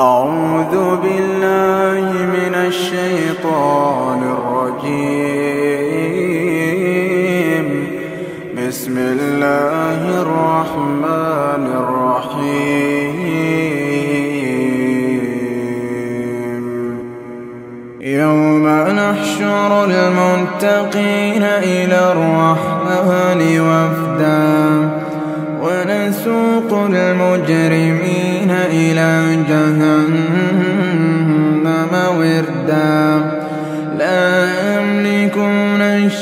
أعوذ بالله من الشيطان الرجيم. بسم الله الرحمن الرحيم. يوم نحشر المتقين إلى الرحمن وفدا ونسوق المجرمين إلى جهنم.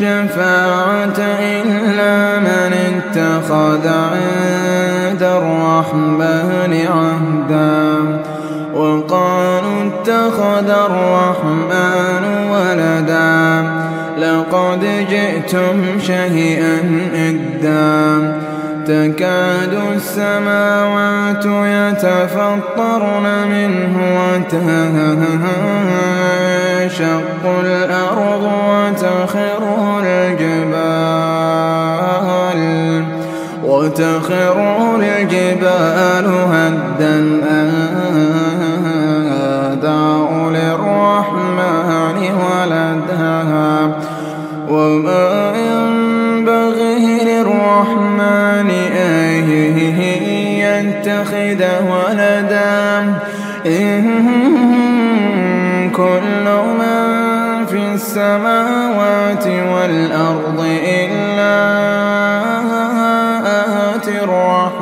الشفاعة إلا من اتخذ عند الرحمن عهدا. وقالوا اتخذ الرحمن ولدا. لقد جئتم شيئا إدا تكاد السماوات يتفطرن منه وتنشق الأرض وتخر وتخر الجبال هدا أن دعوا للرحمن ولدها وما ينبغي للرحمن أن يتخذ ولدا. إن كل من في السماوات والأرض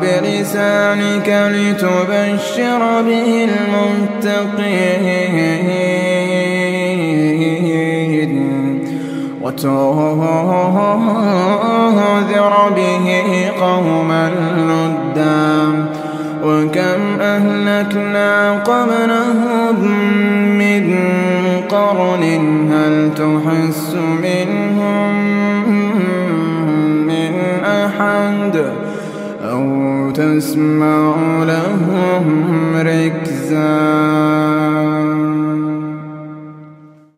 بلسانك لتبشر به المتقين وتنذر به قوما لدا وكم أهلكنا قبلهم من قرن هل تحس منهم تسمع ركزاً